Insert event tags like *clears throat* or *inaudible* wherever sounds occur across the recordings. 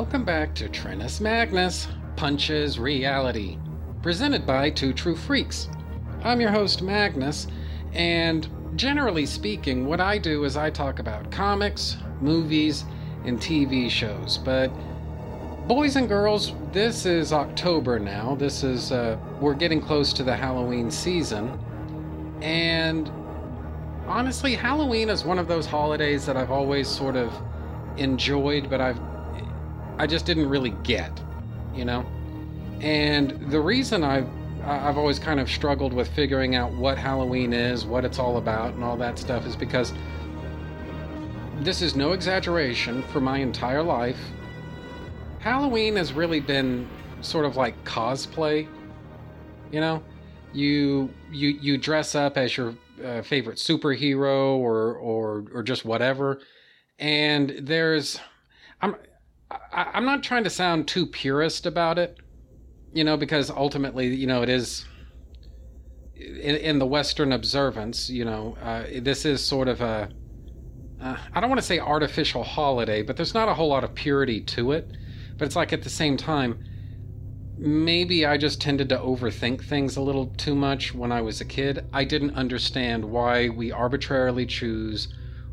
Welcome back to Trinus Magnus Punches Reality, presented by Two True Freaks. I'm your host, Magnus, and generally speaking, what I do is I talk about comics, movies, and TV shows. But boys and girls, this is October now. This is, uh, we're getting close to the Halloween season. And honestly, Halloween is one of those holidays that I've always sort of enjoyed, but I've I just didn't really get, you know. And the reason I've I've always kind of struggled with figuring out what Halloween is, what it's all about, and all that stuff is because this is no exaggeration for my entire life. Halloween has really been sort of like cosplay, you know. You you you dress up as your uh, favorite superhero or or or just whatever, and there's I'm I, I'm not trying to sound too purist about it, you know, because ultimately, you know, it is in, in the Western observance, you know, uh, this is sort of a uh, I don't want to say artificial holiday, but there's not a whole lot of purity to it. But it's like at the same time, maybe I just tended to overthink things a little too much when I was a kid. I didn't understand why we arbitrarily choose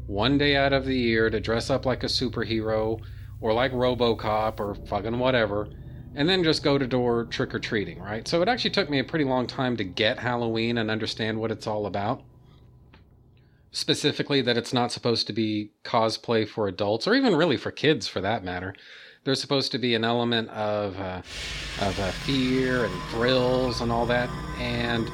one day out of the year to dress up like a superhero or like Robocop or fucking whatever, and then just go to door trick or treating, right? So it actually took me a pretty long time to get Halloween and understand what it's all about. Specifically, that it's not supposed to be cosplay for adults, or even really for kids for that matter. There's supposed to be an element of uh, of uh, fear and thrills and all that, and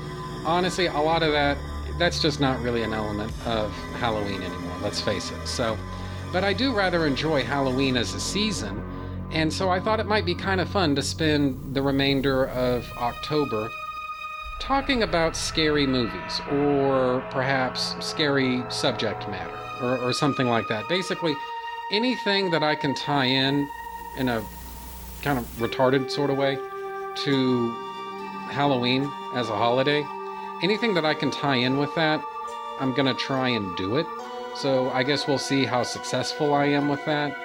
honestly, a lot of that that's just not really an element of Halloween anymore. Let's face it. So but I do rather enjoy Halloween as a season, and so I thought it might be kind of fun to spend the remainder of October talking about scary movies or perhaps scary subject matter or, or something like that. Basically, anything that I can tie in in a kind of retarded sort of way to Halloween as a holiday, anything that I can tie in with that, I'm going to try and do it. So I guess we'll see how successful I am with that.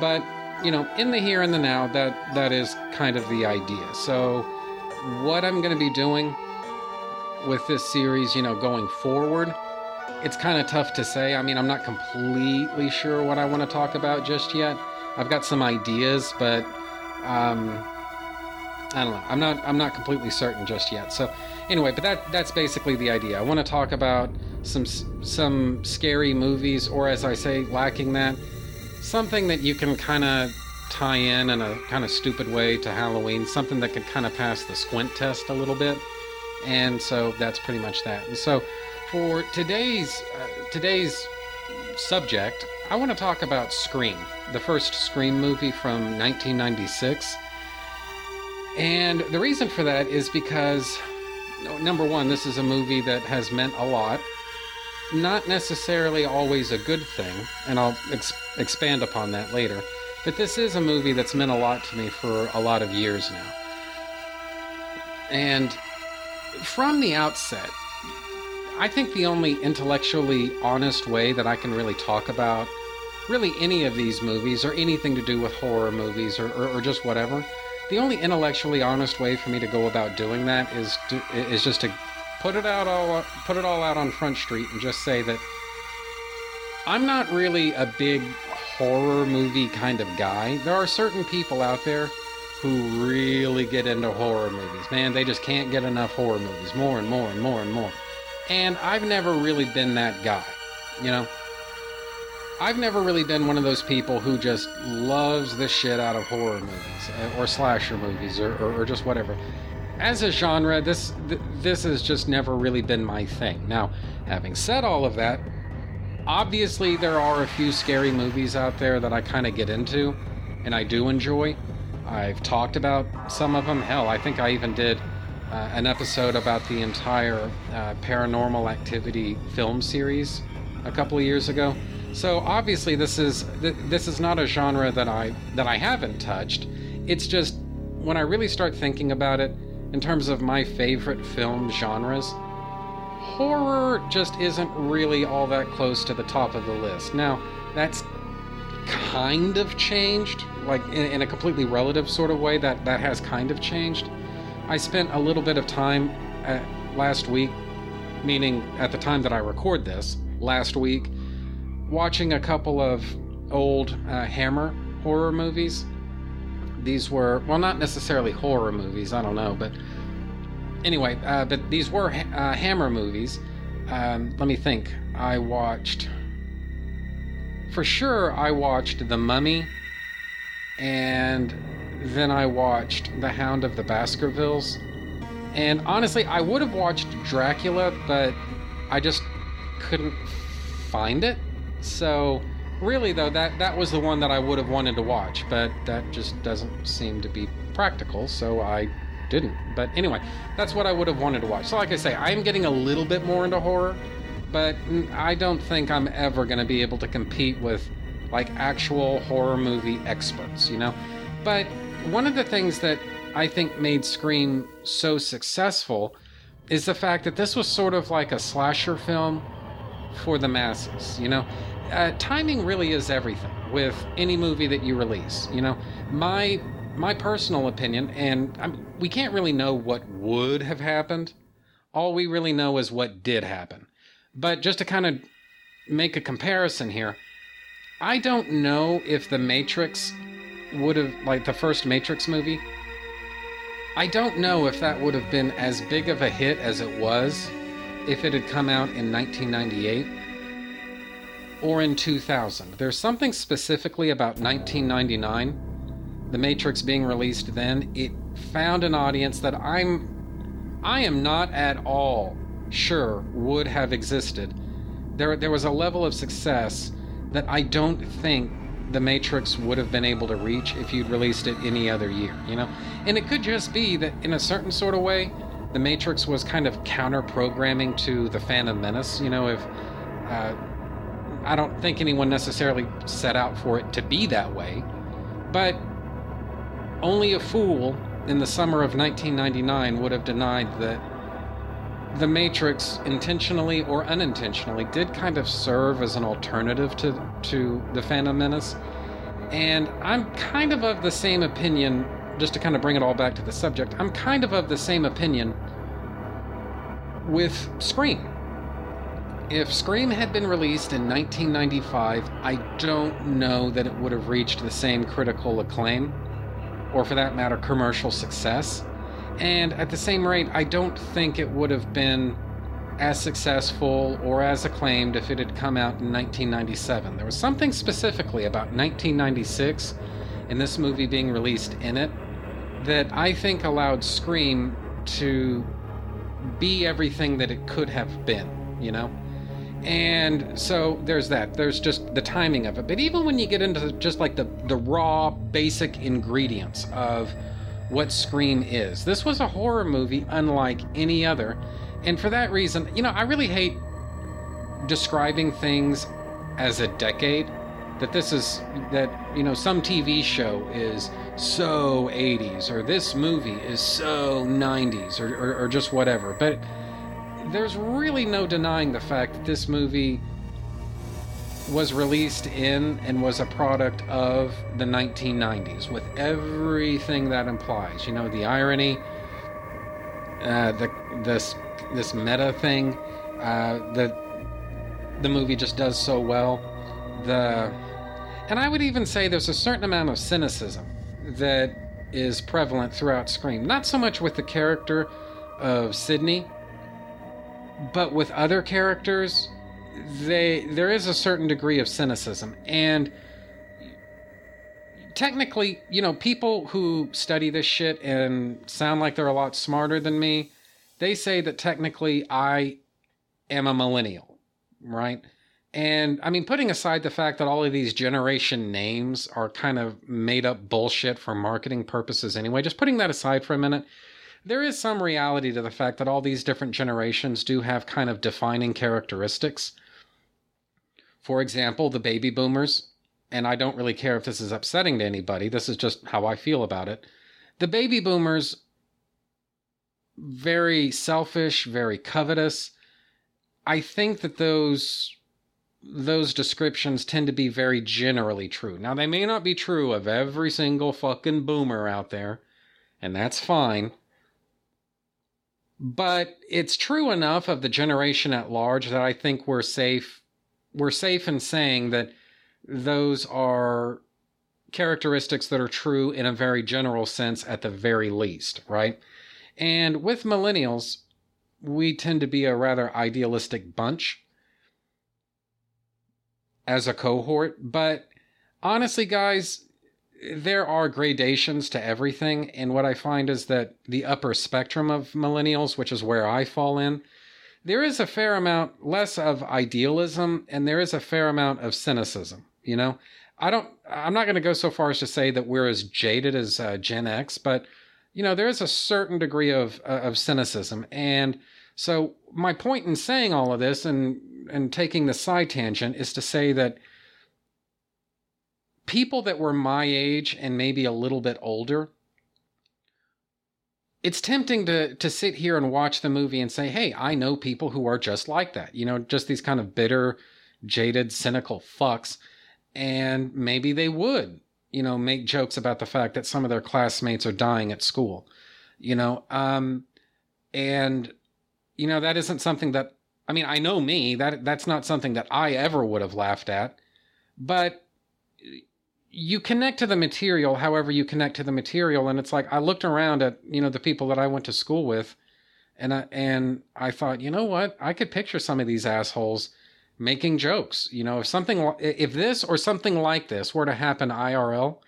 But, you know, in the here and the now, that that is kind of the idea. So what I'm going to be doing with this series, you know, going forward, it's kind of tough to say. I mean, I'm not completely sure what I want to talk about just yet. I've got some ideas, but um, I don't know. I'm not I'm not completely certain just yet. So anyway, but that that's basically the idea. I want to talk about some some scary movies, or as I say, lacking that, something that you can kind of tie in in a kind of stupid way to Halloween, something that could kind of pass the squint test a little bit. And so that's pretty much that. And so for today's uh, today's subject, I want to talk about Scream, the first Scream movie from 1996. And the reason for that is because number one, this is a movie that has meant a lot not necessarily always a good thing, and I'll ex- expand upon that later. But this is a movie that's meant a lot to me for a lot of years now. And from the outset, I think the only intellectually honest way that I can really talk about really any of these movies or anything to do with horror movies or, or, or just whatever, the only intellectually honest way for me to go about doing that is to, is just to put it out all put it all out on Front Street and just say that I'm not really a big horror movie kind of guy. There are certain people out there who really get into horror movies. Man, they just can't get enough horror movies. More and more and more and more. And I've never really been that guy. You know? I've never really been one of those people who just loves the shit out of horror movies uh, or slasher movies or, or, or just whatever as a genre, this th- this has just never really been my thing. Now, having said all of that, obviously there are a few scary movies out there that I kind of get into, and I do enjoy. I've talked about some of them. Hell, I think I even did uh, an episode about the entire uh, Paranormal Activity film series a couple of years ago. So obviously, this is th- this is not a genre that I that I haven't touched. It's just when I really start thinking about it in terms of my favorite film genres, horror just isn't really all that close to the top of the list. Now, that's kind of changed like in, in a completely relative sort of way, that that has kind of changed. I spent a little bit of time at, last week, meaning at the time that I record this, last week, watching a couple of old uh, Hammer horror movies. These were, well, not necessarily horror movies, I don't know, but anyway, uh, but these were uh, Hammer movies. Um, let me think. I watched, for sure, I watched The Mummy, and then I watched The Hound of the Baskervilles. And honestly, I would have watched Dracula, but I just couldn't find it. So, really, though, that, that was the one that I would have wanted to watch, but that just doesn't seem to be practical, so I didn't. But anyway, that's what I would have wanted to watch. So, like I say, I am getting a little bit more into horror, but I don't think I'm ever going to be able to compete with like actual horror movie experts, you know? But one of the things that I think made Scream so successful is the fact that this was sort of like a slasher film for the masses, you know? Uh, timing really is everything with any movie that you release, you know? My my personal opinion, and I'm, we can't really know what would have happened. All we really know is what did happen. But just to kind of make a comparison here, I don't know if The Matrix would have, like the first Matrix movie, I don't know if that would have been as big of a hit as it was if it had come out in 1998 or in 2000. There's something specifically about 1999 the Matrix being released then, it found an audience that I'm I am not at all sure would have existed. There there was a level of success that I don't think the Matrix would have been able to reach if you'd released it any other year, you know? And it could just be that in a certain sort of way, the Matrix was kind of counter programming to the Phantom Menace, you know, if uh, I don't think anyone necessarily set out for it to be that way, but only a fool in the summer of 1999 would have denied that the Matrix, intentionally or unintentionally, did kind of serve as an alternative to, to the Phantom Menace. And I'm kind of of the same opinion, just to kind of bring it all back to the subject, I'm kind of of the same opinion with Scream. If Scream had been released in 1995, I don't know that it would have reached the same critical acclaim or for that matter, commercial success. And at the same rate, I don't think it would have been as successful or as acclaimed if it had come out in 1997. There was something specifically about 1996 and this movie being released in it that I think allowed Scream to be everything that it could have been, you know? And so there's that. There's just the timing of it. But even when you get into just like the, the raw, basic ingredients of what Scream is, this was a horror movie unlike any other. And for that reason, you know, I really hate describing things as a decade. That this is, that, you know, some TV show is so 80s, or this movie is so 90s, or, or, or just whatever. But there's really no denying the fact that this movie was released in and was a product of the 1990s with everything that implies. You know, the irony, uh, the this this meta thing uh, that the movie just does so well. The and I would even say there's a certain amount of cynicism that is prevalent throughout Scream. Not so much with the character of Sidney, but with other characters, they there is a certain degree of cynicism and technically, you know, people who study this shit and sound like they're a lot smarter than me, they say that technically I am a millennial, right? And I mean, putting aside the fact that all of these generation names are kind of made up bullshit for marketing purposes anyway, just putting that aside for a minute, there is some reality to the fact that all these different generations do have kind of defining characteristics. For example, the baby boomers, and I don't really care if this is upsetting to anybody, this is just how I feel about it. The baby boomers, very selfish, very covetous. I think that those those descriptions tend to be very generally true. Now, they may not be true of every single fucking boomer out there, and that's fine. But it's true enough of the generation at large that I think we're safe. We're safe in saying that those are characteristics that are true in a very general sense at the very least, right? And with millennials, we tend to be a rather idealistic bunch as a cohort. But honestly, guys, there are gradations to everything. And what I find is that the upper spectrum of millennials, which is where I fall in, there is a fair amount less of idealism and there is a fair amount of cynicism. You know, I don't, I'm not going to go so far as to say that we're as jaded as uh, Gen X, but you know, there is a certain degree of, uh, of cynicism. And so my point in saying all of this and, and taking the side tangent is to say that people that were my age and maybe a little bit older, it's tempting to to sit here and watch the movie and say, "Hey, I know people who are just like that." You know, just these kind of bitter, jaded, cynical fucks, and maybe they would, you know, make jokes about the fact that some of their classmates are dying at school. You know, um and you know, that isn't something that I mean, I know me, that that's not something that I ever would have laughed at. But you connect to the material however you connect to the material and it's like i looked around at you know the people that i went to school with and i and i thought you know what? I could picture some of these assholes making jokes you know if something if this or something like this were to happen irl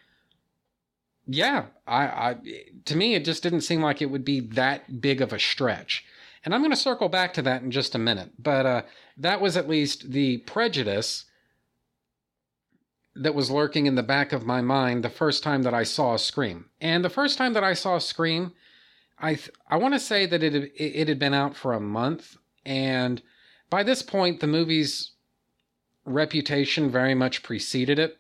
yeah i i to me it just didn't seem like it would be that big of a stretch. And i'm going to circle back to that in just a minute but uh that was at least the prejudice that was lurking in the back of my mind the first time that I saw Scream. And the first time that I saw Scream, I th- I want to say that it it had been out for a month, and by this point, the movie's reputation very much preceded it.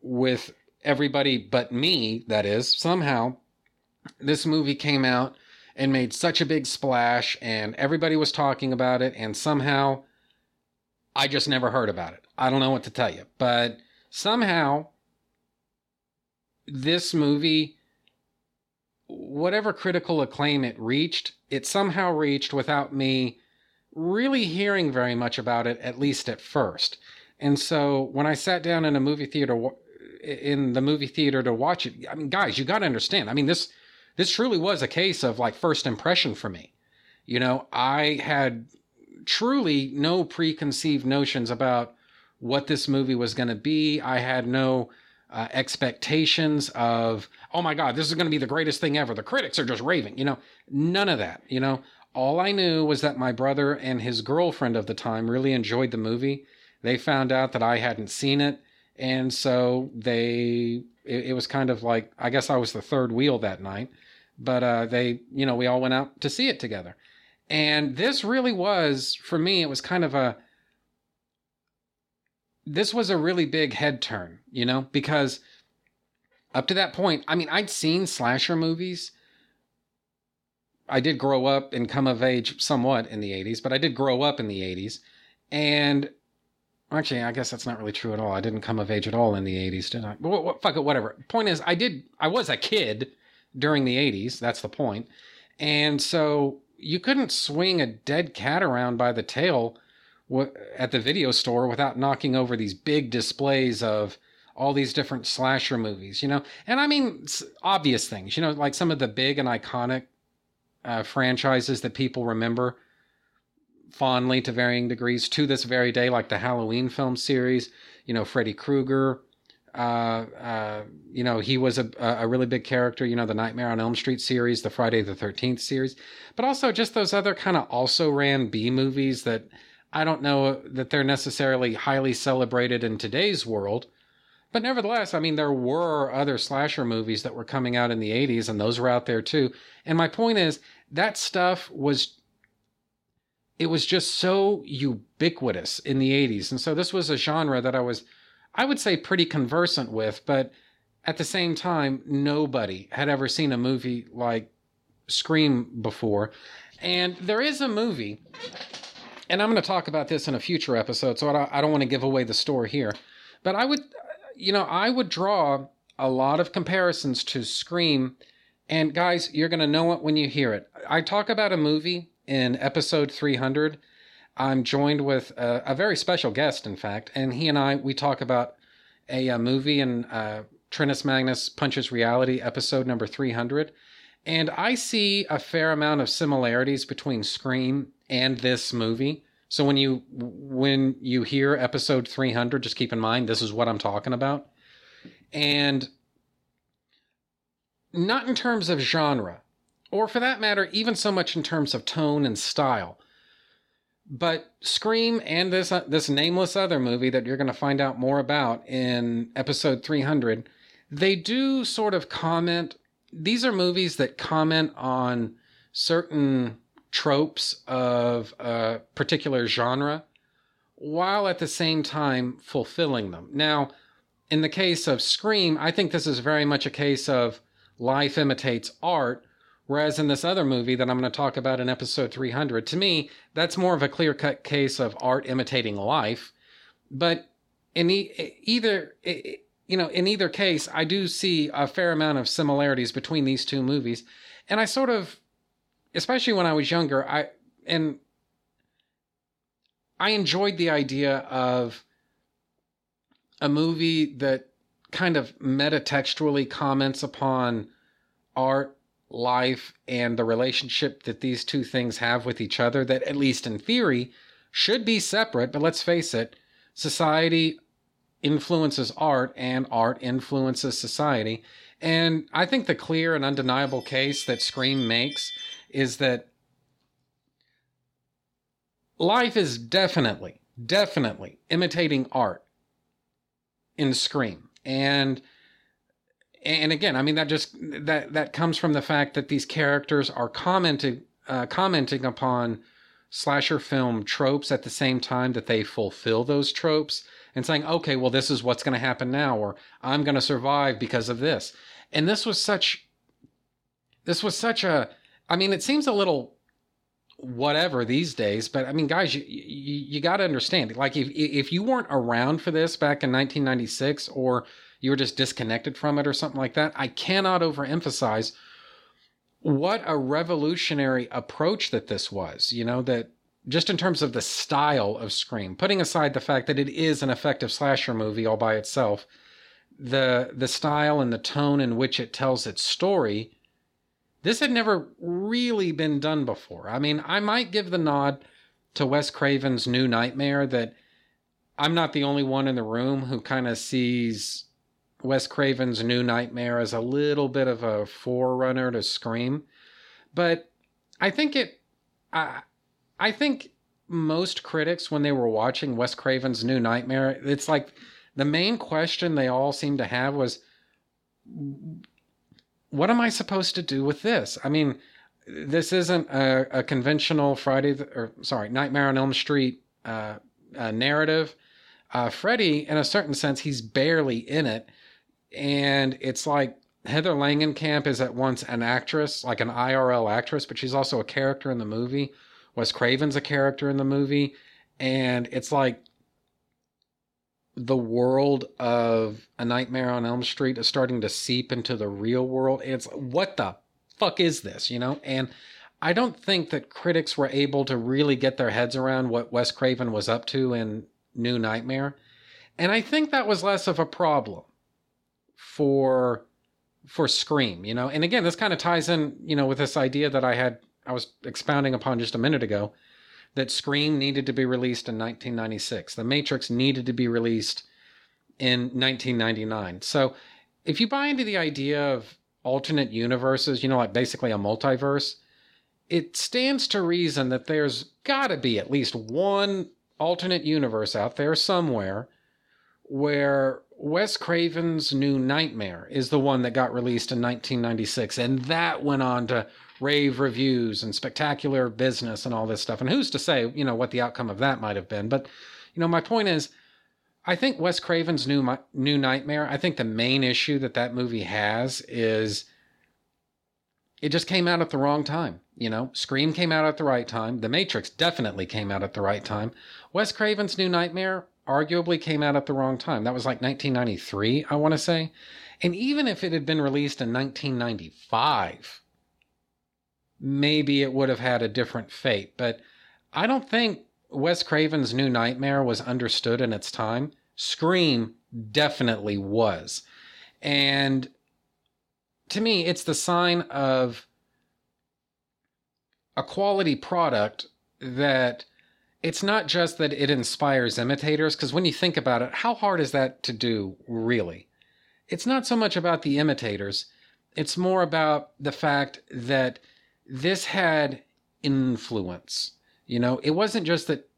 With everybody but me, that is somehow, this movie came out and made such a big splash, and everybody was talking about it, and somehow I just never heard about it. I don't know what to tell you, but somehow this movie, whatever critical acclaim it reached, it somehow reached without me really hearing very much about it, at least at first. And so when I sat down in a movie theater, in the movie theater to watch it, I mean, guys, you got to understand. I mean, this this truly was a case of like first impression for me. You know, I had truly no preconceived notions about what this movie was going to be. I had no uh, expectations of, oh my God, this is going to be the greatest thing ever. The critics are just raving. You know, none of that. You know, all I knew was that my brother and his girlfriend of the time really enjoyed the movie. They found out that I hadn't seen it. And so they, it, it was kind of like, I guess I was the third wheel that night. But uh, they, you know, we all went out to see it together. And this really was, for me, it was kind of a, this was a really big head turn, you know, because up to that point, I mean, I'd seen slasher movies. I did grow up and come of age somewhat in the 80s, but I did grow up in the 80s. And actually, I guess that's not really true at all. I didn't come of age at all in the 80s, did I? But what, fuck it, whatever. Point is, I did, I was a kid during the 80s. That's the point. And so you couldn't swing a dead cat around by the tail at the video store without knocking over these big displays of all these different slasher movies, you know? And I mean, obvious things, you know, like some of the big and iconic uh, franchises that people remember fondly to varying degrees to this very day, like the Halloween film series, you know, Freddy Krueger, uh, uh, you know, he was a, a really big character, you know, the Nightmare on Elm Street series, the Friday the 13th series, but also just those other kind of also ran B movies that I don't know that they're necessarily highly celebrated in today's world. But nevertheless, I mean, there were other slasher movies that were coming out in the 80s, and those were out there too. And my point is, that stuff was it was just so ubiquitous in the 80s. And so this was a genre that I was I would say pretty conversant with, but at the same time, nobody had ever seen a movie like Scream before. And there is a movie and I'm going to talk about this in a future episode, so I don't, want to give away the store here. But I would, you know, I would draw a lot of comparisons to Scream. And guys, you're going to know it when you hear it. I talk about a movie in episode 300. I'm joined with a, a very special guest, in fact, and he and I, we talk about a, a movie in uh, Trinus Magnus Punches Reality, episode number 300. And I see a fair amount of similarities between Scream and this movie. So when you when you hear episode 300, just keep in mind this is what I'm talking about. And not in terms of genre, or for that matter, even so much in terms of tone and style. But Scream and this uh, this nameless other movie that you're going to find out more about in episode 300, they do sort of comment. These are movies that comment on certain tropes of a particular genre while at the same time fulfilling them. Now, in the case of Scream, I think this is very much a case of life imitates art. Whereas in this other movie that I'm going to talk about in episode 300, to me, that's more of a clear cut case of art imitating life. But in e- either, you know, in either case, I do see a fair amount of similarities between these two movies. And I sort of, especially when I was younger, I, and I enjoyed the idea of a movie that kind of metatextually comments upon art, life, and the relationship that these two things have with each other, that at least in theory should be separate, but let's face it, society influences art and art influences society. And I think the clear and undeniable case that Scream makes is that life is definitely, definitely imitating art in Scream. And and again, I mean that just that that comes from the fact that these characters are commenting uh, commenting upon slasher film tropes at the same time that they fulfill those tropes and saying, okay, well, this is what's going to happen now, or I'm going to survive because of this. And this was such, this was such a, I mean, it seems a little whatever these days. But I mean, guys, you you, you got to understand. Like, if if you weren't around for this back in 1996, or you were just disconnected from it, or something like that, I cannot overemphasize what a revolutionary approach that this was. You know that just in terms of the style of Scream, putting aside the fact that it is an effective slasher movie all by itself, the the style and the tone in which it tells its story this had never really been done before. I mean, I might give the nod to Wes Craven's New Nightmare that I'm not the only one in the room who kind of sees Wes Craven's New Nightmare as a little bit of a forerunner to Scream. But I think it I I think most critics when they were watching Wes Craven's New Nightmare, it's like the main question they all seemed to have was what am I supposed to do with this? I mean, this isn't a, a conventional Friday the, or sorry Nightmare on Elm Street uh, uh, narrative. Uh, Freddy, in a certain sense, he's barely in it, and it's like Heather Langenkamp is at once an actress, like an IRL actress, but she's also a character in the movie. Wes Craven's a character in the movie, and it's like the world of A Nightmare on Elm Street is starting to seep into the real world. It's what the fuck is this, you know? And I don't think that critics were able to really get their heads around what Wes Craven was up to in New Nightmare. And I think that was less of a problem for for Scream, you know. And again, this kind of ties in, you know, with this idea that I had I was expounding upon just a minute ago that Scream needed to be released in 1996. The Matrix needed to be released in 1999. So if you buy into the idea of alternate universes, you know, like basically a multiverse, it stands to reason that there's got to be at least one alternate universe out there somewhere where Wes Craven's New Nightmare is the one that got released in 1996. And that went on to rave reviews and spectacular business and all this stuff. And who's to say, you know, what the outcome of that might have been? But, you know, my point is, I think Wes Craven's new new Nightmare. I think the main issue that that movie has is it just came out at the wrong time. You know, Scream came out at the right time. The Matrix definitely came out at the right time. Wes Craven's New Nightmare arguably came out at the wrong time. That was like 1993, I want to say. And even if it had been released in 1995, maybe it would have had a different fate. But I don't think Wes Craven's New Nightmare was understood in its time. Scream definitely was. And to me, it's the sign of a quality product that it's not just that it inspires imitators, because when you think about it, how hard is that to do, really? It's not so much about the imitators, it's more about the fact that this had influence. You know, it wasn't just that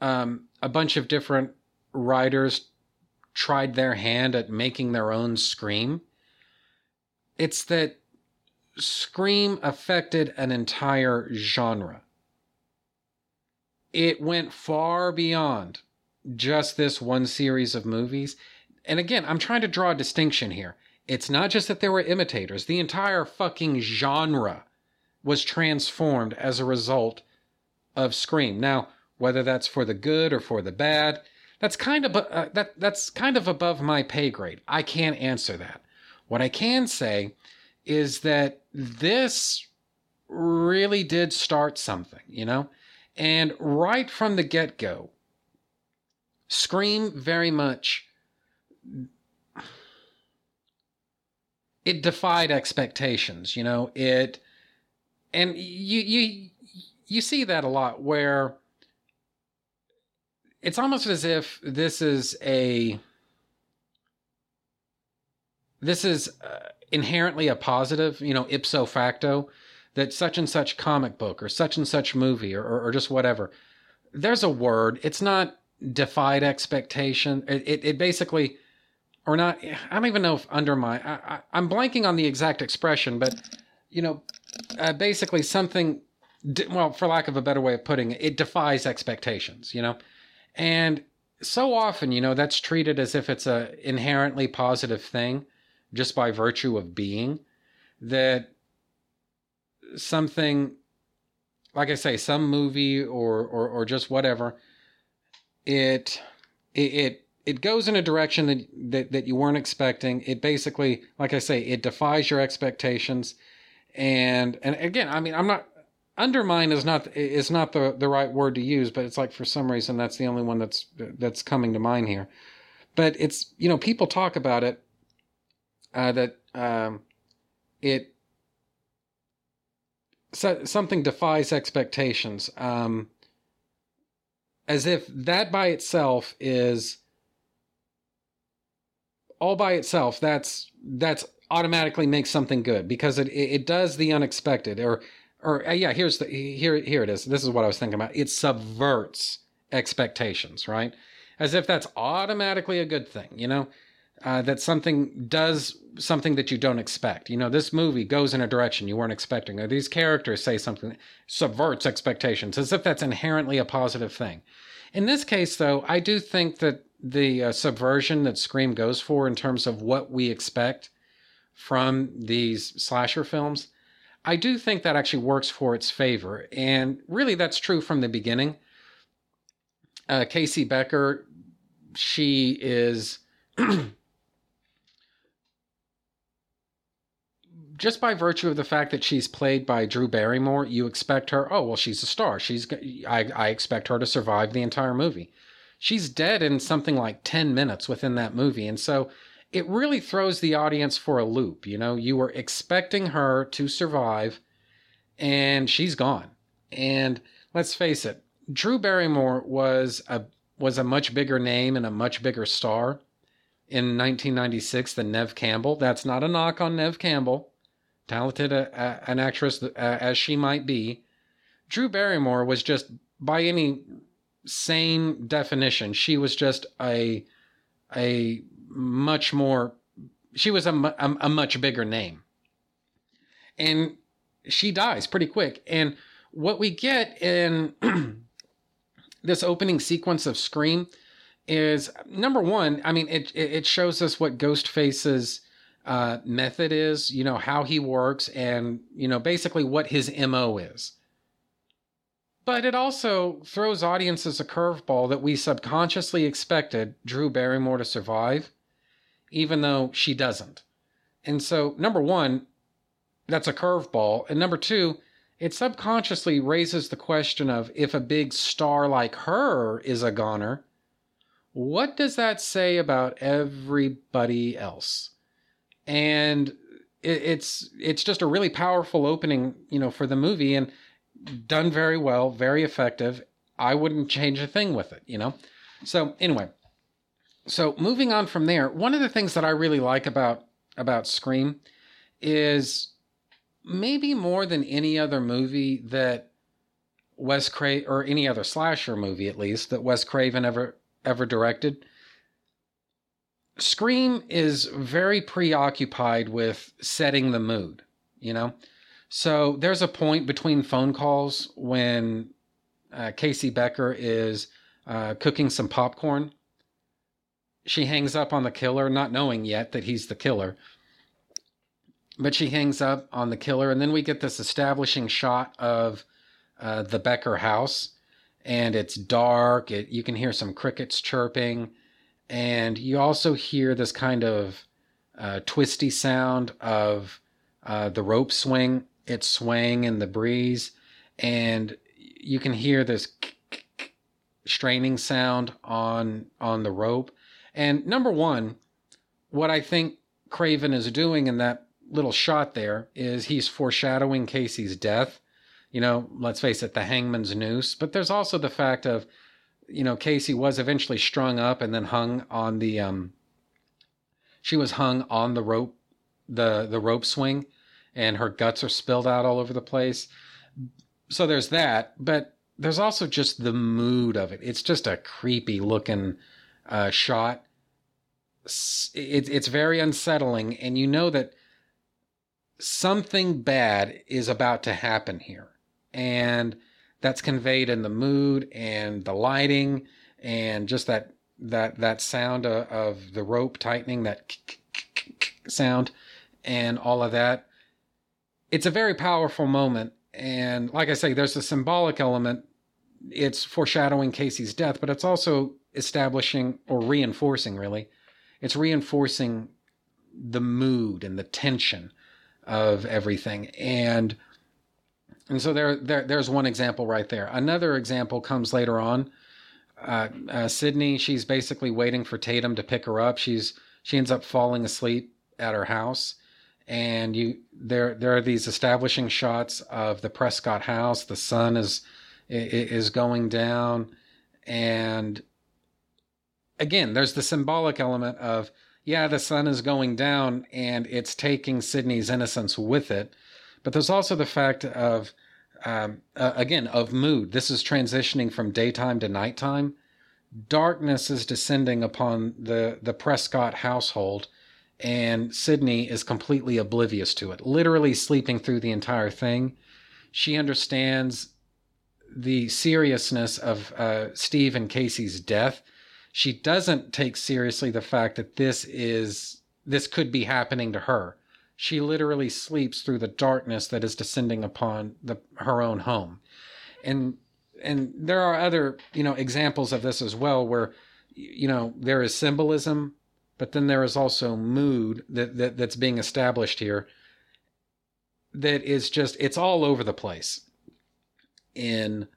um, a bunch of different writers tried their hand at making their own Scream. It's that Scream affected an entire genre. It went far beyond just this one series of movies. And again, I'm trying to draw a distinction here. It's not just that there were imitators, the entire fucking genre was transformed as a result of Scream. Now, whether that's for the good or for the bad, that's kind of uh, that that's kind of above my pay grade. I can't answer that. What I can say is that this really did start something, you know? And right from the get go, Scream very much. It defied expectations, you know. It, and you you you see that a lot where it's almost as if this is a this is uh, inherently a positive, you know, ipso facto, that such and such comic book or such and such movie or, or, or just whatever. There's a word. It's not defied expectation. It, it, it, basically, or not, I don't even know if undermine, I, I, am blanking on the exact expression, but, you know, uh, basically something, well, for lack of a better way of putting it, it defies expectations, you know? And so often, you know, that's treated as if it's a inherently positive thing just by virtue of being that something like I say, some movie or or, or just whatever, it, it it it goes in a direction that, that that you weren't expecting. It basically, like I say, it defies your expectations. And and again, I mean, I'm not undermine is not is not the the right word to use, but it's like for some reason that's the only one that's that's coming to mind here. But it's you know people talk about it uh, that um, it so, something defies expectations, um, as if that by itself is all by itself. That's that's automatically makes something good because it it does the unexpected or or uh, yeah here's the here here it is. This is what i was thinking about. It subverts expectations right? As if that's automatically a good thing you know? Uh, that something does something that you don't expect. You know, this movie goes in a direction you weren't expecting, or these characters say something subverts expectations, as if that's inherently a positive thing. In this case, though, I do think that the uh, subversion that Scream goes for in terms of what we expect from these slasher films, I do think that actually works for its favor. And really, that's true from the beginning. Uh, Casey Becker, she is. *clears throat* just by virtue of the fact that she's played by Drew Barrymore, you expect her. Oh well, she's a star. She's I, I expect her to survive the entire movie. She's dead in something like ten minutes within that movie, and so it really throws the audience for a loop. You know, you were expecting her to survive, and she's gone. And let's face it, Drew Barrymore was a was a much bigger name and a much bigger star in 1996 than Neve Campbell. That's not a knock on Neve Campbell talented a, a, an actress uh, as she might be, Drew Barrymore was just, by any sane definition, she was just a a much more. She was a, a, a much bigger name, and she dies pretty quick. And what we get in *clears throat* this opening sequence of Scream is number one. I mean, it it shows us what Ghostface's uh, method is, you know, how he works, and, you know, basically what his MO is. But it also throws audiences a curveball that we subconsciously expected Drew Barrymore to survive, even though she doesn't. And so, number one, that's a curveball. And number two, it subconsciously raises the question of if a big star like her is a goner, what does that say about everybody else? And it's it's just a really powerful opening, you know, for the movie and done very well, very effective. I wouldn't change a thing with it, you know. So anyway, so moving on from there, one of the things that I really like about about Scream is maybe more than any other movie that Wes Craven or any other slasher movie at least that Wes Craven ever ever directed. Scream is very preoccupied with setting the mood, you know? So there's a point between phone calls when uh, Casey Becker is uh, cooking some popcorn. She hangs up on the killer, not knowing yet that he's the killer. But she hangs up on the killer, and then we get this establishing shot of uh, the Becker house, and it's dark. It, you can hear some crickets chirping and you also hear this kind of uh, twisty sound of uh, the rope swing. It's swaying in the breeze, and you can hear this straining sound on on the rope. And number one, what I think Craven is doing in that little shot there is he's foreshadowing Casey's death. You know, let's face it, the hangman's noose. But there's also the fact of you know, Casey was eventually strung up and then hung on the um she was hung on the rope the the rope swing and her guts are spilled out all over the place. So there's that, but there's also just the mood of it. It's just a creepy looking uh, shot. It's it's very unsettling, and you know that something bad is about to happen here. And that's conveyed in the mood and the lighting and just that that that sound of, of the rope tightening that sound and all of that it's a very powerful moment and like i say there's a symbolic element it's foreshadowing casey's death but it's also establishing or reinforcing really it's reinforcing the mood and the tension of everything and and so there, there there's one example right there. Another example comes later on. Uh, uh, Sidney, she's basically waiting for Tatum to pick her up. She's she ends up falling asleep at her house, and you there there are these establishing shots of the Prescott house. The sun is is going down, and again, there's the symbolic element of yeah, the sun is going down, and it's taking Sidney's innocence with it. But there's also the fact of um, uh, again of mood. This is transitioning from daytime to nighttime. Darkness is descending upon the the Prescott household, and Sydney is completely oblivious to it. Literally sleeping through the entire thing. She understands the seriousness of uh, Steve and Casey's death. She doesn't take seriously the fact that this is this could be happening to her she literally sleeps through the darkness that is descending upon the, her own home. And and there are other, you know, examples of this as well where you know, there is symbolism, but then there is also mood that, that that's being established here that is just it's all over the place in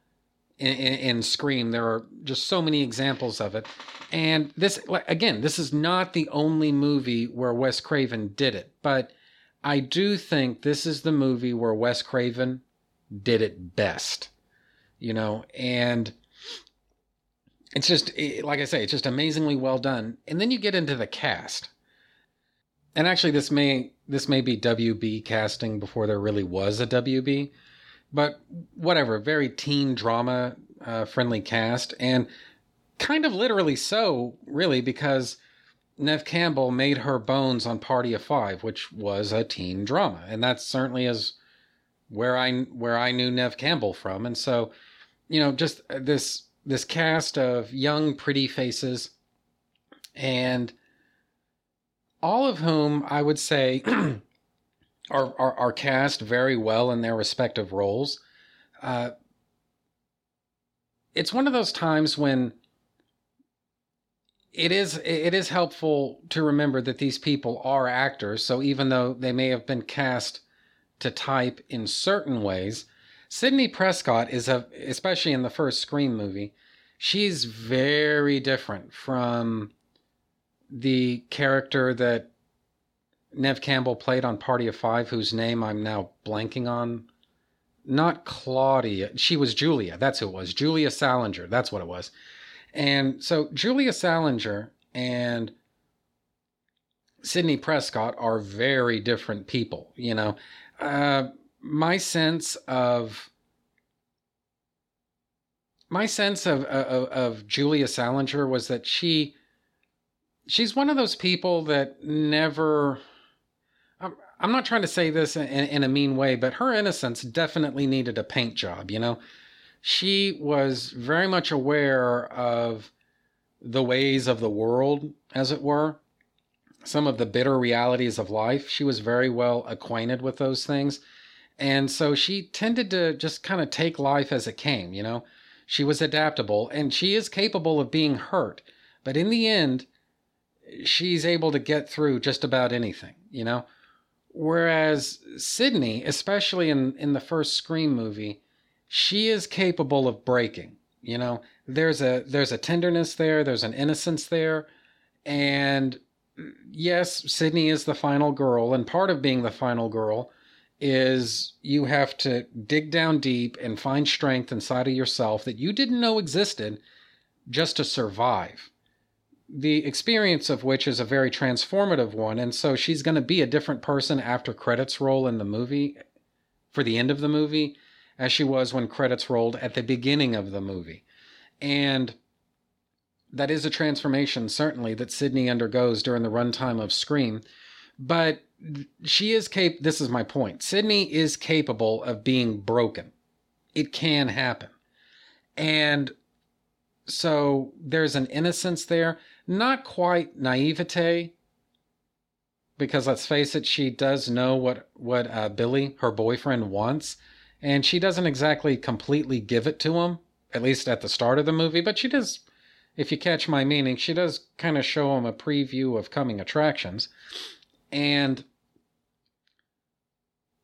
in, in, Scream. There are just so many examples of it. And this, again, this is not the only movie where Wes Craven did it, but I do think this is the movie where Wes Craven did it best, you know, and it's just eh, like I say, it's just amazingly well done. And then you get into the cast, and actually, this may this may be WB casting before there really was a WB, but whatever, very teen drama uh, friendly cast, and kind of literally so, really, because Neve Campbell made her bones on Party of Five, which was a teen drama, and that certainly is where I where I knew Neve Campbell from. And so, you know, just this this cast of young, pretty faces, and all of whom I would say *clears throat* are, are, are cast very well in their respective roles. Uh, it's one of those times when it is it is helpful to remember that these people are actors. So even though they may have been cast to type in certain ways, Sidney Prescott is a especially in the first Scream movie, she's very different from the character that Neve Campbell played on Party of Five, whose name I'm now blanking on. Not Claudia. She was Julia. That's who it was. Julia Salinger. That's what it was. And so Julia Salinger and Sidney Prescott are very different people. You know, uh, my sense of my sense of, of, of Julia Salinger was that she she's one of those people that never I'm not trying to say this in, in, a mean way, but her innocence definitely needed a paint job, you know? She was very much aware of the ways of the world, as it were, some of the bitter realities of life. She was very well acquainted with those things. And so she tended to just kind of take life as it came, you know? She was adaptable and she is capable of being hurt. But in the end, she's able to get through just about anything, you know? Whereas Sidney, especially in, in the first Scream movie, she is capable of breaking. You know, there's a there's a tenderness there, there's an innocence there, and yes, Sidney is the final girl, and part of being the final girl is you have to dig down deep and find strength inside of yourself that you didn't know existed just to survive the experience of which is a very transformative one. And so she's going to be a different person after credits roll in the movie, for the end of the movie, as she was when credits rolled at the beginning of the movie. And that is a transformation, certainly, that Sidney undergoes during the runtime of Scream. But she is cap. This is my point. Sidney is capable of being broken. It can happen. And so there's an innocence there not quite naivete because let's face it she does know what what uh, billy her boyfriend wants and she doesn't exactly completely give it to him at least at the start of the movie but she does if you catch my meaning she does kind of show him a preview of coming attractions. And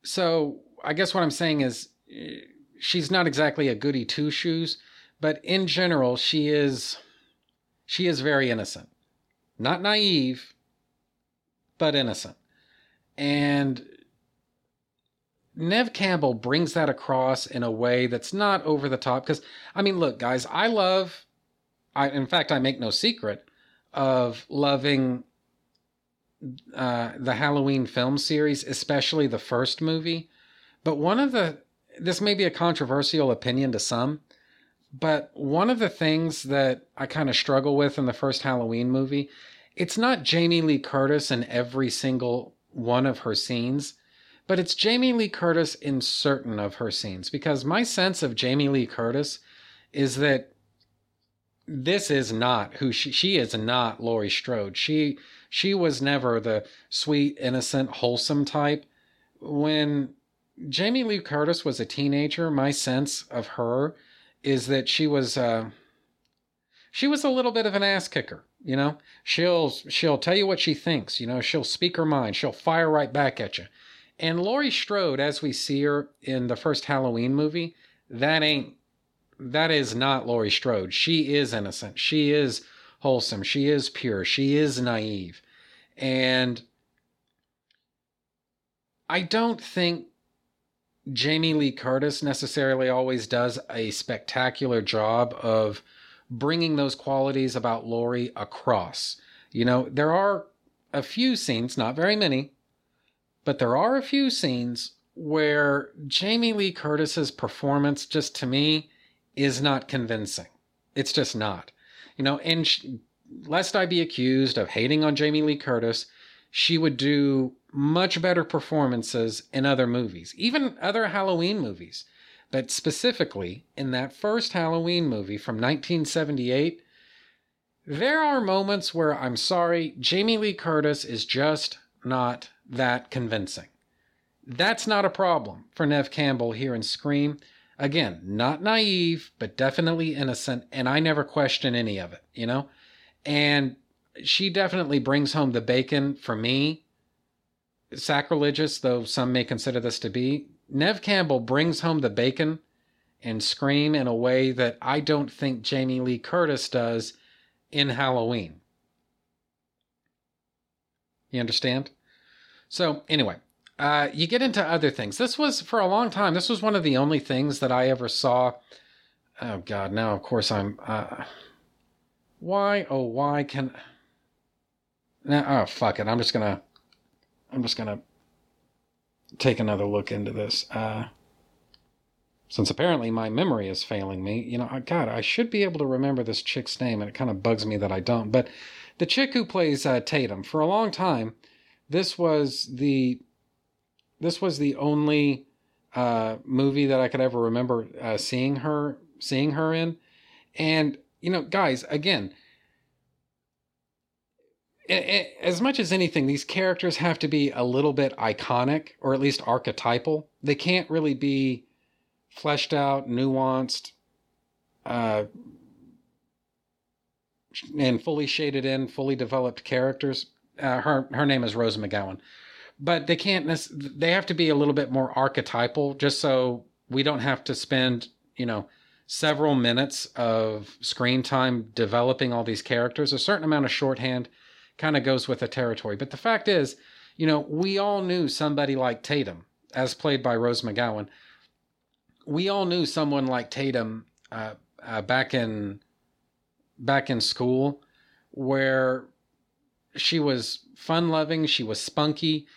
so i guess what i'm saying is eh, she's not exactly a goody two shoes but in general she is she is very innocent. Not naive, but innocent. And Neve Campbell brings that across in a way that's not over the top. Because, I mean, look, guys, I love, I, in fact, I make no secret of loving uh, the Halloween film series, especially the first movie. But one of the, this may be a controversial opinion to some, but one of the things that I kind of struggle with in the first Halloween movie, it's not Jamie Lee Curtis in every single one of her scenes, but it's Jamie Lee Curtis in certain of her scenes because my sense of Jamie Lee Curtis is that this is not who she she is not Laurie Strode. She she was never the sweet, innocent, wholesome type. When Jamie Lee Curtis was a teenager, my sense of her is that she was uh, she was a little bit of an ass kicker. You know, she'll she'll tell you what she thinks. You know, she'll speak her mind. She'll fire right back at you. And Laurie Strode, as we see her in the first Halloween movie, that ain't that is not Laurie Strode. She is innocent. She is wholesome. She is pure. She is naive. And I don't think Jamie Lee Curtis necessarily always does a spectacular job of bringing those qualities about Laurie across. You know, there are a few scenes, not very many, but there are a few scenes where Jamie Lee Curtis's performance just to me is not convincing. It's just not. You know, and lest I be accused of hating on Jamie Lee Curtis, she would do much better performances in other movies, even other Halloween movies. But specifically in that first Halloween movie from 1978, There are moments where I'm sorry, Jamie Lee Curtis is just not that convincing. That's not a problem for Neve Campbell here in Scream. Again, not naive, but definitely innocent, and I never question any of it, you know? And she definitely brings home the bacon for me. Sacrilegious, though some may consider this to be. Neve Campbell brings home the bacon and Scream in a way that I don't think Jamie Lee Curtis does in Halloween. You understand? So, anyway, uh, you get into other things. This was, for a long time, this was one of the only things that I ever saw. Oh, God, now, of course, I'm. Uh, why, oh, why can. Now, oh, fuck it. I'm just gonna. I'm just gonna take another look into this. Uh, since apparently my memory is failing me, you know, God, I should be able to remember this chick's name, and it kind of bugs me that I don't. But the chick who plays uh, Tatum, for a long time, this was the this was the only uh, movie that I could ever remember uh, seeing her seeing her in. And you know, guys, again, as much as anything, these characters have to be a little bit iconic or at least archetypal. They can't really be fleshed out, nuanced, uh, and fully shaded in, fully developed characters. Uh, her her name is Rose McGowan but they can't. They have to be a little bit more archetypal, just so we don't have to spend you know several minutes of screen time developing all these characters. A certain amount of shorthand kind of goes with the territory. But the fact is, you know, we all knew somebody like Tatum, as played by Rose McGowan. We all knew someone like Tatum uh, uh, back in back in school, where she was fun loving, she was spunky,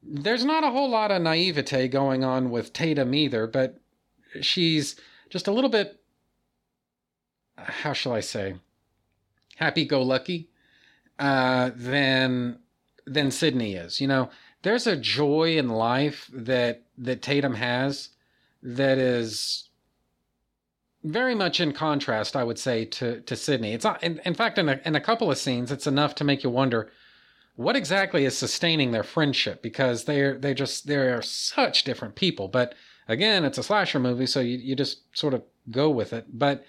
there's not a whole lot of naivete going on with Tatum either, but she's just a little bit, how shall I say, happy go lucky uh, than than Sidney is. You know, there's a joy in life that that Tatum has that is very much in contrast, I would say, to to Sidney. It's not, in, in fact, in a, in a couple of scenes, it's enough to make you wonder what exactly is sustaining their friendship because they're they just they're such different people but again it's a slasher movie so you, you just sort of go with it but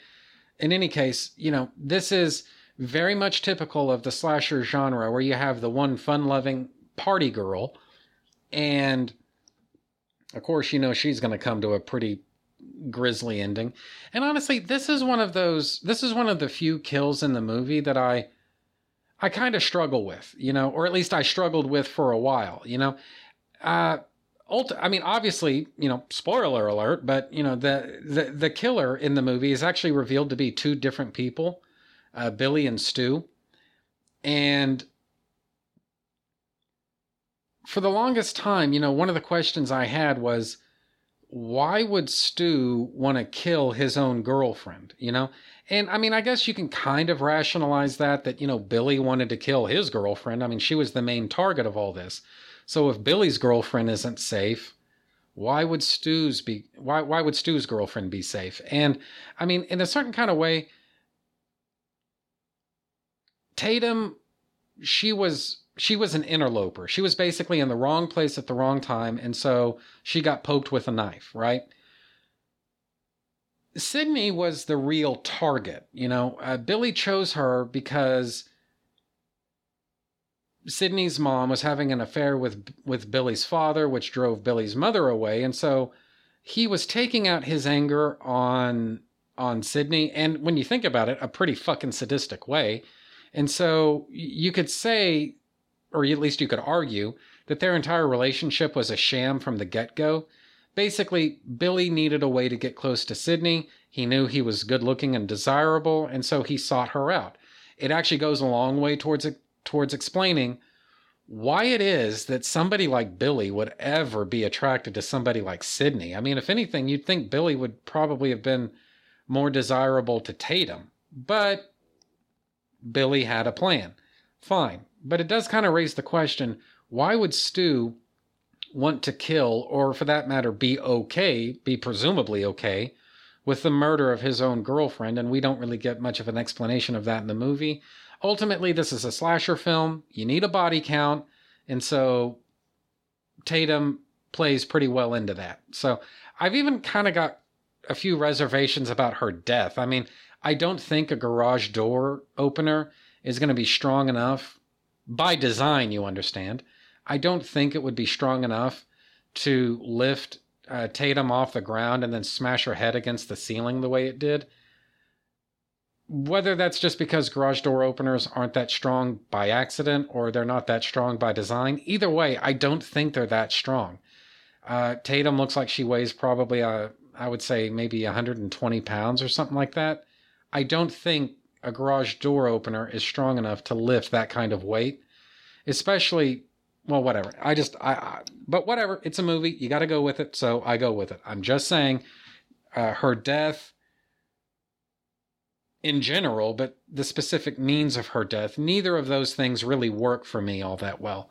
in any case you know this is very much typical of the slasher genre where you have the one fun-loving party girl and of course you know she's going to come to a pretty grisly ending and honestly this is one of those this is one of the few kills in the movie that i I kind of struggle with, you know, or at least I struggled with for a while, you know. Uh, I mean, obviously, you know, spoiler alert, but you know, the the the killer in the movie is actually revealed to be two different people, uh, Billy and Stu, and for the longest time, you know, one of the questions I had was, why would Stu want to kill his own girlfriend? You know, and I mean, I guess you can kind of rationalize that, that, you know, Billy wanted to kill his girlfriend. I mean, she was the main target of all this. So if Billy's girlfriend isn't safe, why would Stu's be, why, why would Stu's girlfriend be safe? And I mean, in a certain kind of way, Tatum, she was, she was an interloper. She was basically in the wrong place at the wrong time. And so she got poked with a knife, right? Sidney was the real target. You know, uh, Billy chose her because Sidney's mom was having an affair with with Billy's father, which drove Billy's mother away, and so he was taking out his anger on on Sidney, and when you think about it, a pretty fucking sadistic way. And so you could say, or at least you could argue, that their entire relationship was a sham from the get go Basically, Billy needed a way to get close to Sidney. He knew he was good looking and desirable, and so he sought her out. It actually goes a long way towards towards explaining why it is that somebody like Billy would ever be attracted to somebody like Sidney. I mean, if anything, you'd think Billy would probably have been more desirable to Tatum, but Billy had a plan. Fine. But it does kind of raise the question why would Stu want to kill, or for that matter, be okay, be presumably okay, with the murder of his own girlfriend, and we don't really get much of an explanation of that in the movie. Ultimately, this is a slasher film. You need a body count, and so Tatum plays pretty well into that. So I've even kind of got a few reservations about her death. I mean, I don't think a garage door opener is going to be strong enough by design, you understand. I don't think it would be strong enough to lift uh, Tatum off the ground and then smash her head against the ceiling the way it did. Whether that's just because garage door openers aren't that strong by accident or they're not that strong by design, either way, I don't think they're that strong. Uh, Tatum looks like she weighs probably, uh, I would say, maybe 120 pounds or something like that. I don't think a garage door opener is strong enough to lift that kind of weight, especially well, whatever. I just, I, I but whatever. It's a movie. You got to go with it. So I go with it. I'm just saying, uh, her death in general, but the specific means of her death, neither of those things really work for me all that well.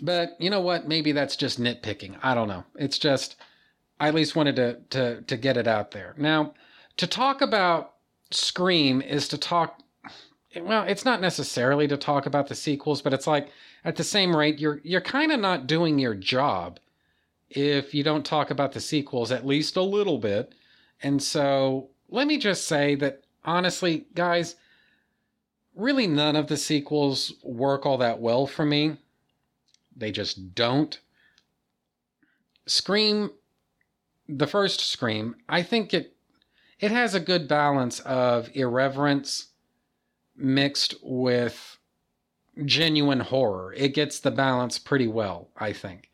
But you know what? Maybe that's just nitpicking. I don't know. It's just, I at least wanted to to to get it out there. Now, to talk about Scream is to talk. Well, it's not necessarily to talk about the sequels, but it's like at the same rate, you're you're kind of not doing your job if you don't talk about the sequels at least a little bit. And so let me just say that honestly, guys, really none of the sequels work all that well for me. They just don't. Scream, the first Scream, I think it it has a good balance of irreverence mixed with genuine horror. It gets the balance pretty well, I think.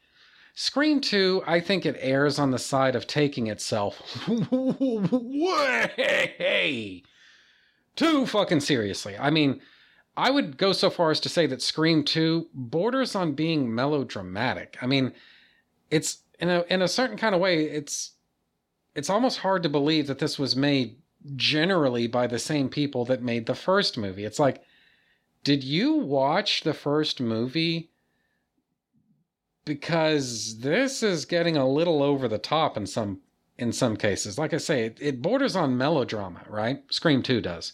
Scream 2, I think it errs on the side of taking itself *laughs* way too fucking seriously. I mean, I would go so far as to say that Scream 2 borders on being melodramatic. I mean, it's in a in a certain kind of way, it's it's almost hard to believe that this was made generally by the same people that made the first movie. It's like did you watch the first movie? Because this is getting a little over the top in some in some cases. Like I say, it, it borders on melodrama, right? Scream 2 does.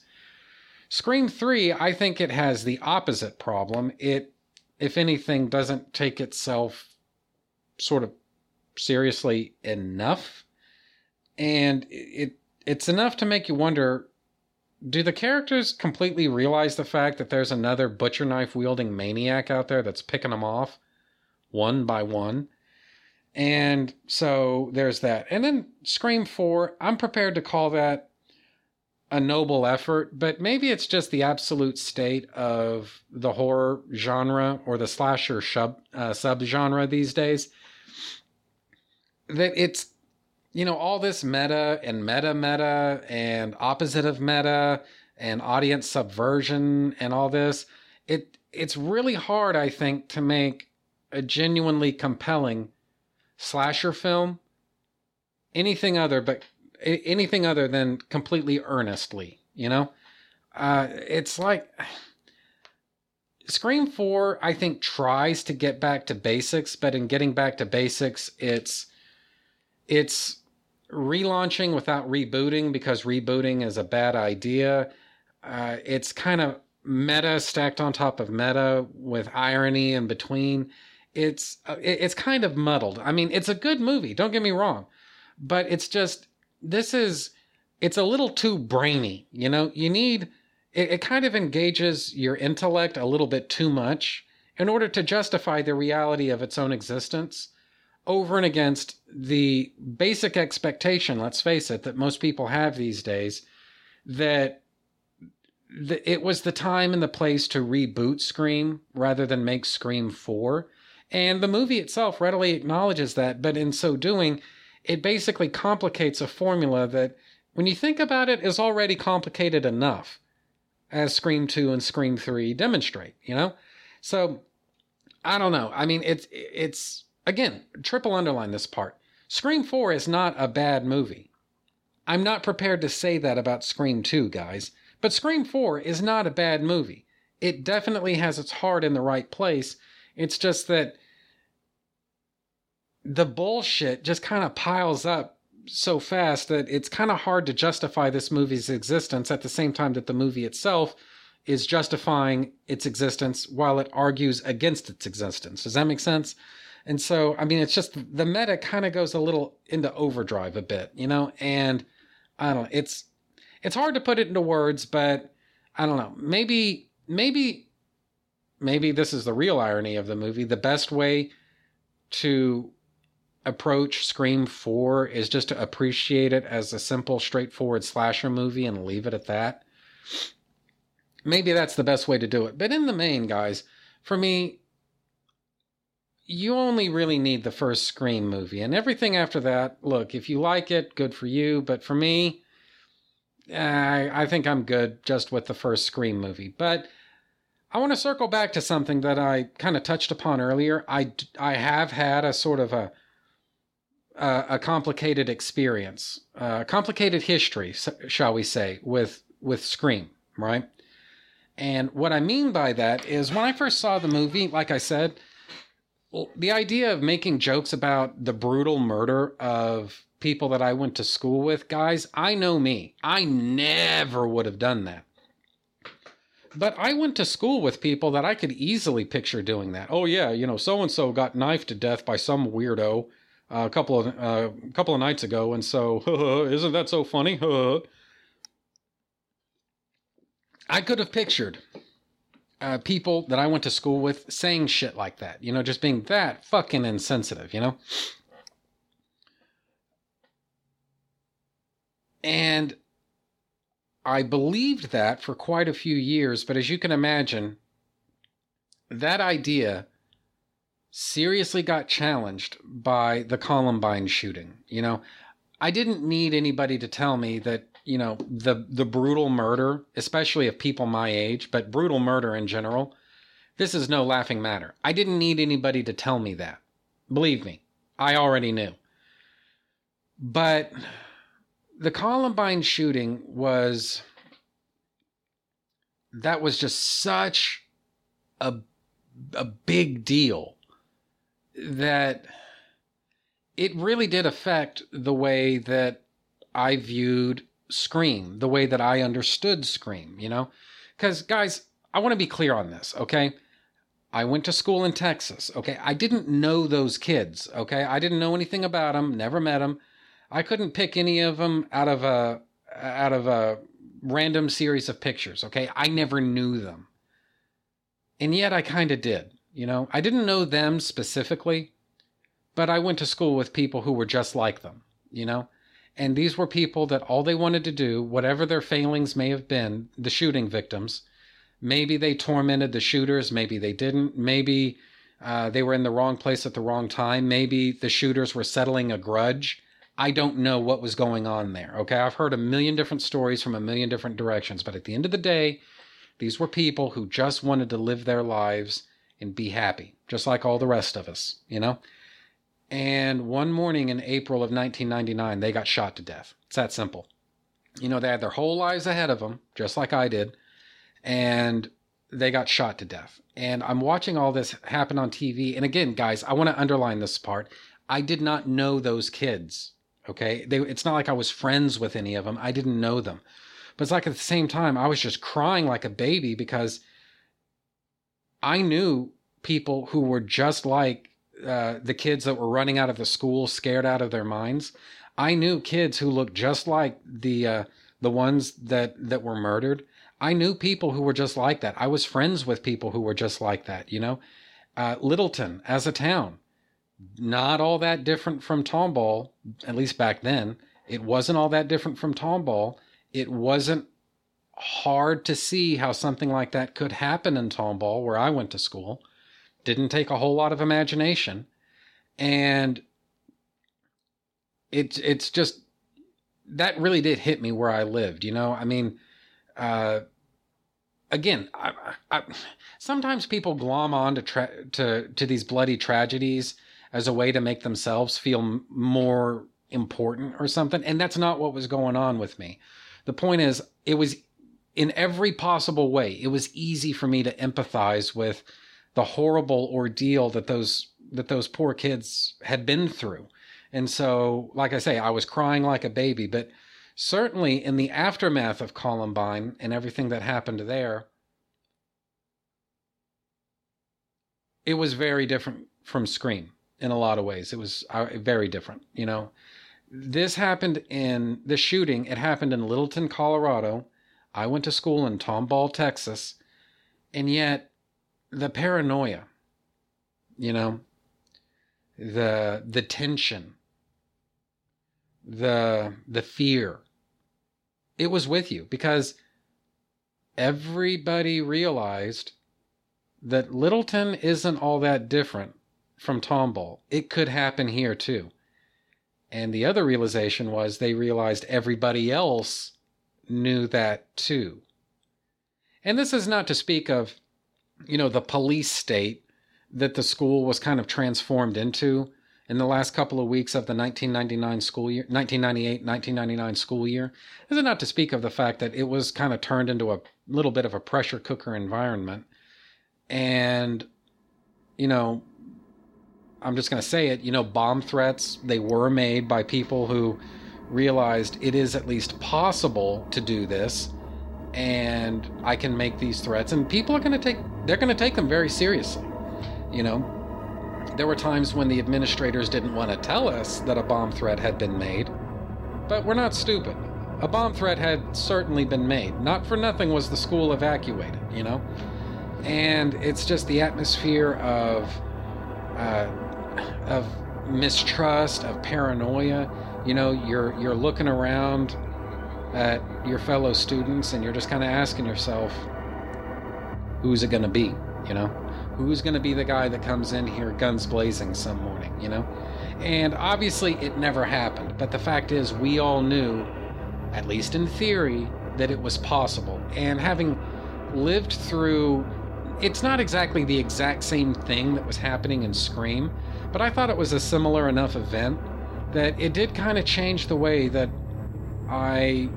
Scream 3, I think it has the opposite problem. It, if anything, doesn't take itself sort of seriously enough. And it it's enough to make you wonder do the characters completely realize the fact that there's another butcher knife wielding maniac out there that's picking them off one by one? And so there's that. And then Scream 4, I'm prepared to call that a noble effort, but maybe it's just the absolute state of the horror genre or the slasher sub uh, subgenre these days. That it's you know, all this meta and meta meta and opposite of meta and audience subversion and all this, it it's really hard, I think, to make a genuinely compelling slasher film anything other but anything other than completely earnestly, you know? Uh, it's like Scream 4, I think, tries to get back to basics, but in getting back to basics, it's it's relaunching without rebooting because rebooting is a bad idea. Uh, it's kind of meta stacked on top of meta with irony in between. It's uh, it's kind of muddled. I mean, it's a good movie. Don't get me wrong, but it's just this is it's a little too brainy. You know, you need it, it kind of engages your intellect a little bit too much in order to justify the reality of its own existence over and against the basic expectation, let's face it, that most people have these days that it was the time and the place to reboot Scream rather than make Scream 4. And the movie itself readily acknowledges that, but in so doing, it basically complicates a formula that, when you think about it, is already complicated enough, as Scream 2 and Scream 3 demonstrate, you know? So, I don't know. I mean, it's, it's, Again, triple underline this part. Scream 4 is not a bad movie. I'm not prepared to say that about Scream 2, guys, but Scream 4 is not a bad movie. It definitely has its heart in the right place. It's just that the bullshit just kind of piles up so fast that it's kind of hard to justify this movie's existence at the same time that the movie itself is justifying its existence while it argues against its existence. Does that make sense? And so, I mean, it's just the meta kind of goes a little into overdrive a bit, you know? And I don't know, it's it's hard to put it into words, but I don't know. Maybe maybe maybe this is the real irony of the movie. The best way to approach Scream 4 is just to appreciate it as a simple, straightforward slasher movie and leave it at that. Maybe that's the best way to do it. But in the main, guys, for me, you only really need the first Scream movie. And everything after that, look, if you like it, good for you. But for me, eh, I, I think I'm good just with the first Scream movie. But I want to circle back to something that I kind of touched upon earlier. I, I have had a sort of a a, a complicated experience, a complicated history, shall we say, with with Scream, right? And what I mean by that is when I first saw the movie, like I said, the idea of making jokes about the brutal murder of people that I went to school with, guys, I know me. I never would have done that. But I went to school with people that I could easily picture doing that. Oh yeah, you know, so and so got knifed to death by some weirdo uh, a couple of uh, a couple of nights ago, and so *laughs* isn't that so funny? *laughs* I could have pictured uh, people that I went to school with saying shit like that. You know, just being that fucking insensitive. You know. And I believed that for quite a few years, but as you can imagine, that idea seriously got challenged by the Columbine shooting. You know, I didn't need anybody to tell me that, you know, the the brutal murder, especially of people my age, but brutal murder in general, this is no laughing matter. I didn't need anybody to tell me that. Believe me, I already knew. But the Columbine shooting was that was just such a a big deal that it really did affect the way that I viewed Scream, the way that I understood Scream, you know? Cuz guys, I want to be clear on this, okay? I went to school in Texas, okay? I didn't know those kids, okay? I didn't know anything about them, never met them. I couldn't pick any of them out of a out of a random series of pictures. Okay, I never knew them, and yet I kind of did. You know, I didn't know them specifically, but I went to school with people who were just like them. You know, and these were people that all they wanted to do, whatever their failings may have been, the shooting victims. Maybe they tormented the shooters. Maybe they didn't. Maybe uh, they were in the wrong place at the wrong time. Maybe the shooters were settling a grudge I don't know what was going on there. Okay. I've heard a million different stories from a million different directions, but at the end of the day, these were people who just wanted to live their lives and be happy, just like all the rest of us, you know? And one morning in April of 1999, they got shot to death. It's that simple. You know, they had their whole lives ahead of them, just like I did, and they got shot to death. And I'm watching all this happen on TV. And again, guys, I want to underline this part. I did not know those kids. Okay. They, it's not like I was friends with any of them. I didn't know them. But it's like at the same time, I was just crying like a baby because I knew people who were just like uh, the kids that were running out of the school, scared out of their minds. I knew kids who looked just like the uh, the ones that that were murdered. I knew people who were just like that. I was friends with people who were just like that. You know, uh, Littleton as a town not all that different from Tomball, at least back then. It wasn't all that different from Tomball. It wasn't hard to see how something like that could happen in Tomball, where I went to school. Didn't take a whole lot of imagination. And it's it's just that really did hit me where I lived, you know? I mean, uh, again, I, I, sometimes people glom on to, tra- to to these bloody tragedies as a way to make themselves feel more important or something. And that's not what was going on with me. The point is, it was in every possible way, it was easy for me to empathize with the horrible ordeal that those that those poor kids had been through. And so, like I say, I was crying like a baby, but certainly in the aftermath of Columbine and everything that happened there, it was very different from Scream in a lot of ways. It was uh, very different, you know. This happened in the shooting, it happened in Littleton, Colorado. I went to school in Tomball, Texas. And yet, the paranoia, you know, the the tension, the the fear, it was with you because everybody realized that Littleton isn't all that different from Tomball. It could happen here too. And the other realization was they realized everybody else knew that too. And this is not to speak of, you know, the police state that the school was kind of transformed into in the last couple of weeks of the 1999 school year, 1998, 1999 school year. Is not to speak of the fact that it was kind of turned into a little bit of a pressure cooker environment. And, you know, I'm just going to say it, you know, bomb threats, they were made by people who realized it is at least possible to do this and I can make these threats and people are going to take they're going to take them very seriously. You know, there were times when the administrators didn't want to tell us that a bomb threat had been made, but we're not stupid. A bomb threat had certainly been made. Not for nothing was the school evacuated, you know? And it's just the atmosphere of uh, of mistrust, of paranoia. You know, you're you're looking around at your fellow students and you're just kind of asking yourself, who's it going to be? You know, who's going to be the guy that comes in here guns blazing some morning? You know, and obviously it never happened. But the fact is, we all knew, at least in theory, that it was possible. And having lived through it's not exactly the exact same thing that was happening in Scream, but I thought it was a similar enough event that it did kind of change the way that I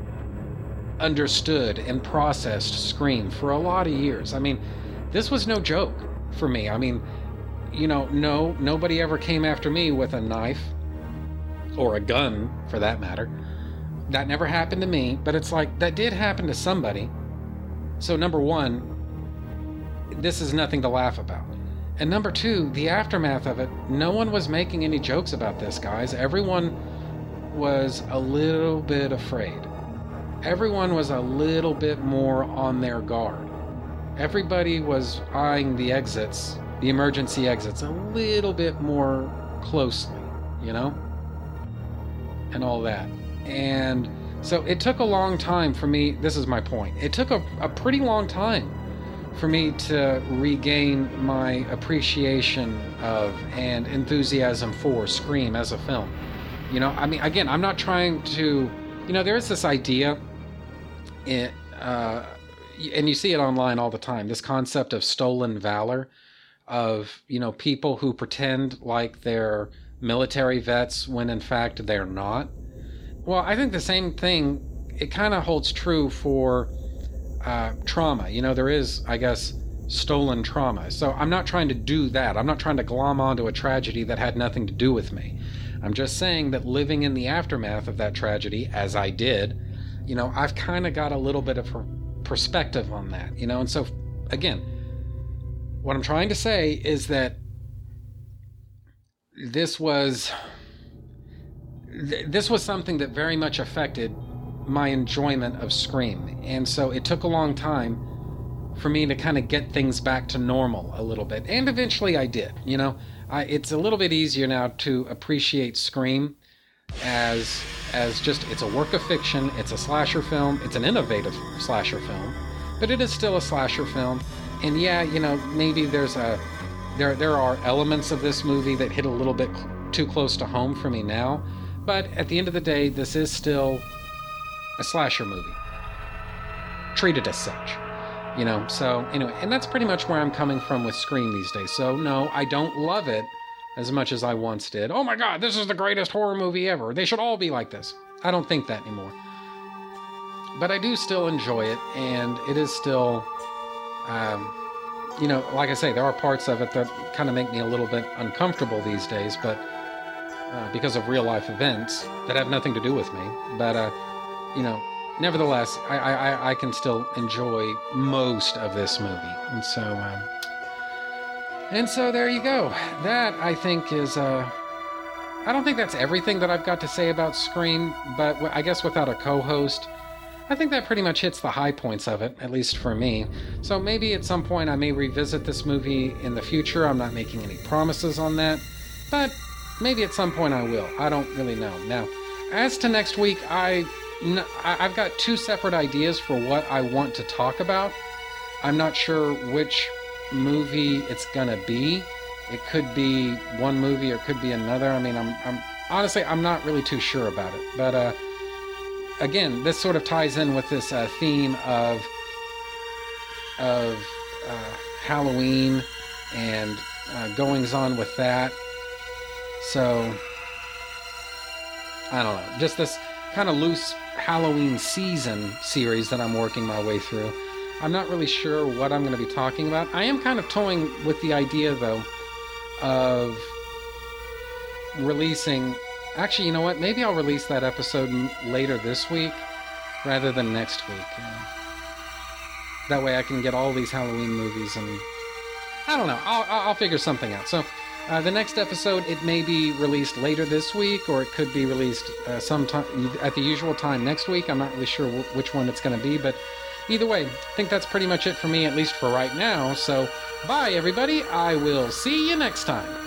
understood and processed Scream for a lot of years. I mean, this was no joke for me. I mean, you know, no, nobody ever came after me with a knife or a gun for that matter. That never happened to me, but it's like that did happen to somebody. So, number one, this is nothing to laugh about. And number two, the aftermath of it, no one was making any jokes about this, guys. Everyone was a little bit afraid. Everyone was a little bit more on their guard. Everybody was eyeing the exits, the emergency exits, a little bit more closely, you know? And all that. And so it took a long time for me. This is my point. It took a, a pretty long time for me to regain my appreciation of and enthusiasm for Scream as a film. You know, I mean, again, I'm not trying to, you know, there's this idea, uh, and you see it online all the time this concept of stolen valor, of, you know, people who pretend like they're military vets when in fact they're not. Well, I think the same thing, it kind of holds true for uh, trauma. You know, there is, I guess, stolen trauma. So I'm not trying to do that. I'm not trying to glom onto a tragedy that had nothing to do with me. I'm just saying that living in the aftermath of that tragedy, as I did, you know, I've kind of got a little bit of perspective on that, you know, and so again, what I'm trying to say is that this was this was something that very much affected my enjoyment of Scream. And so it took a long time for me to kind of get things back to normal a little bit. And eventually I did. You know, I, it's a little bit easier now to appreciate Scream as as just it's a work of fiction, it's a slasher film, it's an innovative slasher film, but it is still a slasher film. And yeah, you know, maybe there's a there there are elements of this movie that hit a little bit cl- too close to home for me now, but at the end of the day, this is still a slasher movie. Treated as such. You know, so anyway, and that's pretty much where I'm coming from with Scream these days. So, no, I don't love it as much as I once did. Oh my god, this is the greatest horror movie ever. They should all be like this. I don't think that anymore. But I do still enjoy it, and it is still, um, you know, like I say, there are parts of it that kind of make me a little bit uncomfortable these days, but uh, because of real life events that have nothing to do with me. But, uh, you know, nevertheless, I, I, I can still enjoy most of this movie. And so, um, and so there you go. That, I think, is. Uh, I don't think that's everything that I've got to say about Scream, but I guess without a co host, I think that pretty much hits the high points of it, at least for me. So maybe at some point I may revisit this movie in the future. I'm not making any promises on that, but maybe at some point I will. I don't really know. Now, as to next week, I I've got two separate ideas for what I want to talk about. I'm not sure which movie it's gonna be. It could be one movie or it could be another. I mean, I'm, I'm honestly I'm not really too sure about it, but uh, again, this sort of ties in with this uh, theme of of uh, Halloween and uh, goings on with that. So I don't know, just this kind of loose Halloween season series that I'm working my way through. I'm not really sure what I'm going to be talking about. I am kind of toying with the idea, though, of releasing Actually, you know what? Maybe I'll release that episode later this week rather than next week. that way I can get all these Halloween movies and. I don't know. I'll, I'll figure something out. So, uh, the next episode, it may be released later this week, or it could be released uh, sometime at the usual time next week. I'm not really sure w- which one it's going to be, but either way, I think that's pretty much it for me, at least for right now. So, bye, everybody. I will see you next time.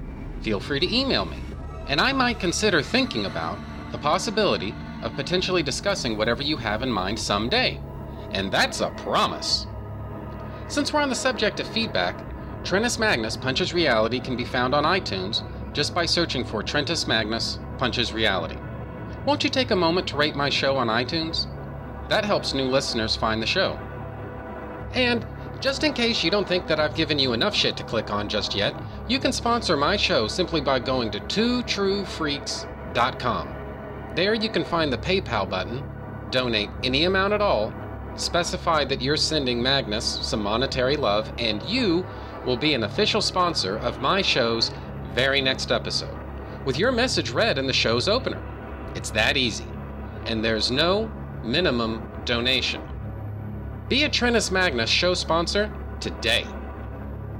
Feel free to email me, and I might consider thinking about the possibility of potentially discussing whatever you have in mind someday. And that's a promise. Since we're on the subject of feedback, Trentus Magnus Punches Reality can be found on iTunes just by searching for Trentus Magnus Punches Reality. Won't you take a moment to rate my show on iTunes? That helps new listeners find the show. And just in case you don't think that I've given you enough shit to click on just yet, you can sponsor my show simply by going to twotruefreaks.com There you can find the PayPal button, donate any amount at all, specify that you're sending Magnus some monetary love, and you will be an official sponsor of my show's very next episode, with your message read in the show's opener. It's that easy, and there's no minimum donation. Be a Trentus Magnus show sponsor today.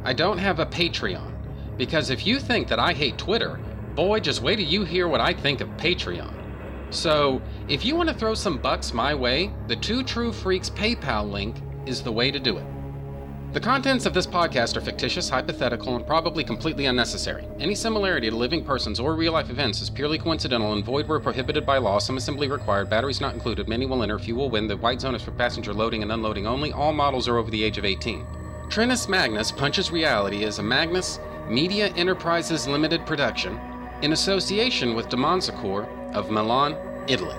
I don't have a Patreon, because if you think that I hate Twitter, boy, just wait till you hear what I think of Patreon. So, if you want to throw some bucks my way, the Two True Freaks PayPal link is the way to do it. The contents of this podcast are fictitious, hypothetical, and probably completely unnecessary. Any similarity to living persons or real life events is purely coincidental and void where prohibited by law. Some assembly required, batteries not included, many will enter, few will win. The white zone is for passenger loading and unloading only. All models are over the age of 18. Trentus Magnus Punches Reality is a Magnus Media Enterprises Limited production in association with Demonsacor of Milan, Italy.